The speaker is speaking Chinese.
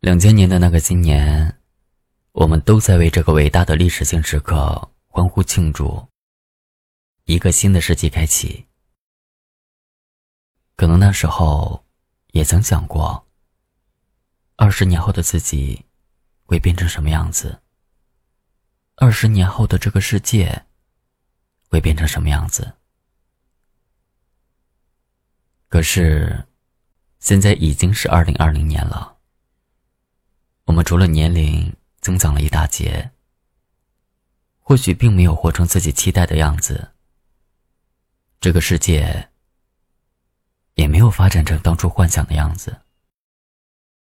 两千年的那个新年，我们都在为这个伟大的历史性时刻欢呼庆祝。一个新的世纪开启。可能那时候，也曾想过，二十年后的自己会变成什么样子？二十年后的这个世界会变成什么样子？可是，现在已经是二零二零年了。我除了年龄增长了一大截，或许并没有活成自己期待的样子。这个世界。也没有发展成当初幻想的样子。